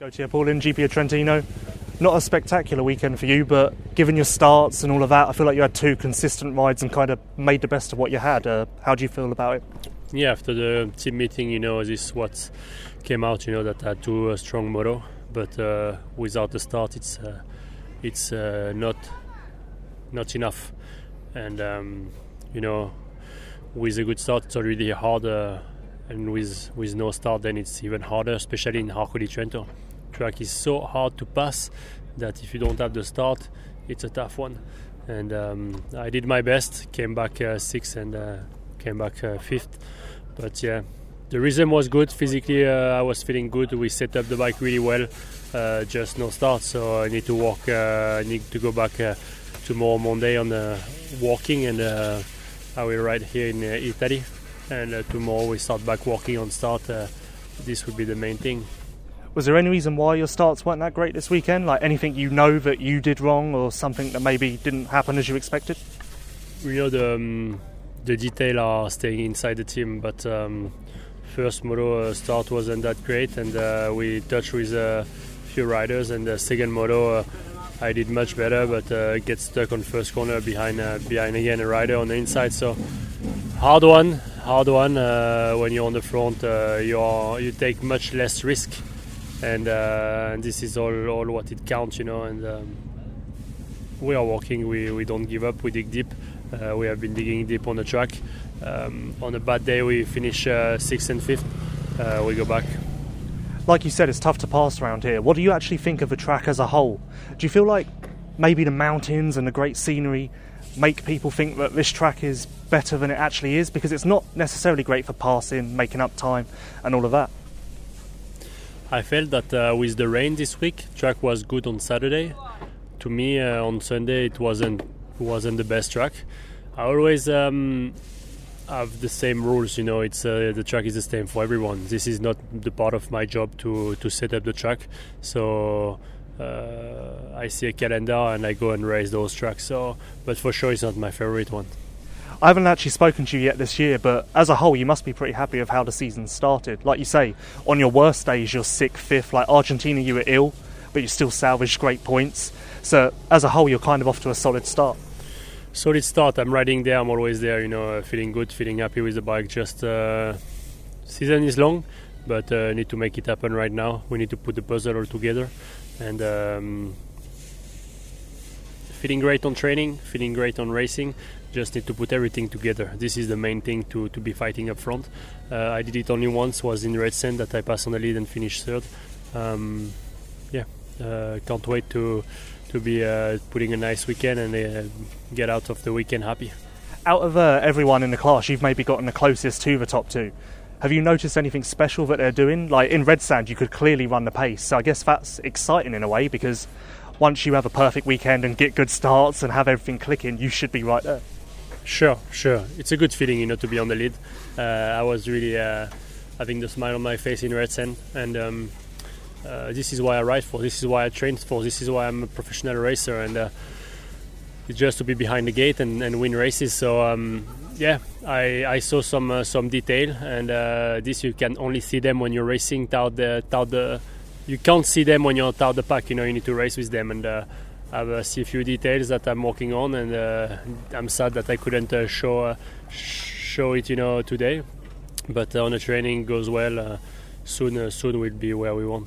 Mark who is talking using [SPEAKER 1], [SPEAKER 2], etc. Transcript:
[SPEAKER 1] Gautier Paulin GP of Trentino. Not a spectacular weekend for you, but given your starts and all of that, I feel like you had two consistent rides and kind of made the best of what you had. Uh, how do you feel about it?
[SPEAKER 2] Yeah, after the team meeting, you know, this is what came out. You know that I had two uh, strong moto, but uh, without the start, it's uh, it's uh, not not enough. And um, you know, with a good start, it's already harder and with with no start then it's even harder especially in Arco di Trento track is so hard to pass that if you don't have the start it's a tough one. And um, I did my best came back uh, sixth and uh, came back uh, fifth. But yeah the rhythm was good. Physically uh, I was feeling good. We set up the bike really well uh, just no start. So I need to walk uh, I need to go back tomorrow Monday on the walking and I will ride here in Italy. And tomorrow we start back walking on start. This would be the main thing.
[SPEAKER 1] Was there any reason why your starts weren't that great this weekend? Like anything you know that you did wrong, or something that maybe didn't happen as you expected?
[SPEAKER 2] You know the um, the detail are staying inside the team, but um, first moto uh, start wasn't that great, and uh, we touched with a few riders, and the second moto. Uh, I did much better, but uh, get stuck on first corner behind behind again a rider on the inside. So hard one, hard one. Uh, when you're on the front, uh, you are you take much less risk, and, uh, and this is all, all what it counts, you know. And um, we are working. We, we don't give up. We dig deep. Uh, we have been digging deep on the track. Um, on a bad day, we finish uh, sixth and fifth. Uh, we go back.
[SPEAKER 1] Like you said, it's tough to pass around here. What do you actually think of the track as a whole? Do you feel like maybe the mountains and the great scenery make people think that this track is better than it actually is because it's not necessarily great for passing, making up time, and all of that.
[SPEAKER 2] I felt that uh, with the rain this week, track was good on Saturday. To me, uh, on Sunday it wasn't wasn't the best track. I always um, have the same rules. You know, it's uh, the track is the same for everyone. This is not the part of my job to to set up the track. So uh, I see a calendar and I go and race those tracks. So, but for sure, it's not my favorite one.
[SPEAKER 1] I haven't actually spoken to you yet this year, but as a whole, you must be pretty happy with how the season started. Like you say, on your worst days, you're sick fifth. Like Argentina, you were ill, but you still salvaged great points. So as a whole, you're kind of off to a solid start.
[SPEAKER 2] Solid start. I'm riding there. I'm always there. You know, feeling good, feeling happy with the bike. Just uh, season is long, but uh, need to make it happen right now. We need to put the puzzle all together, and um, feeling great on training, feeling great on racing. Just need to put everything together. This is the main thing to, to be fighting up front. Uh, I did it only once, was in Red Sand that I passed on the lead and finished third. Um, yeah, uh, can't wait to to be uh, putting a nice weekend and uh, get out of the weekend happy.
[SPEAKER 1] Out of uh, everyone in the class, you've maybe gotten the closest to the top two. Have you noticed anything special that they're doing? Like in Red Sand, you could clearly run the pace. So I guess that's exciting in a way because once you have a perfect weekend and get good starts and have everything clicking, you should be right there.
[SPEAKER 2] Sure, sure. It's a good feeling, you know, to be on the lead. Uh, I was really uh, having the smile on my face in Red Sand, and um, uh, this is why I ride for. This is why I train for. This is why I'm a professional racer, and uh, it's just to be behind the gate and, and win races. So um, yeah, I, I saw some uh, some detail, and uh, this you can only see them when you're racing. Out the, out the, you can't see them when you're out the pack. You know, you need to race with them, and I uh, see a few details that I'm working on, and uh, I'm sad that I couldn't uh, show show it, you know, today. But on the training goes well. soon, soon we'll be where we want.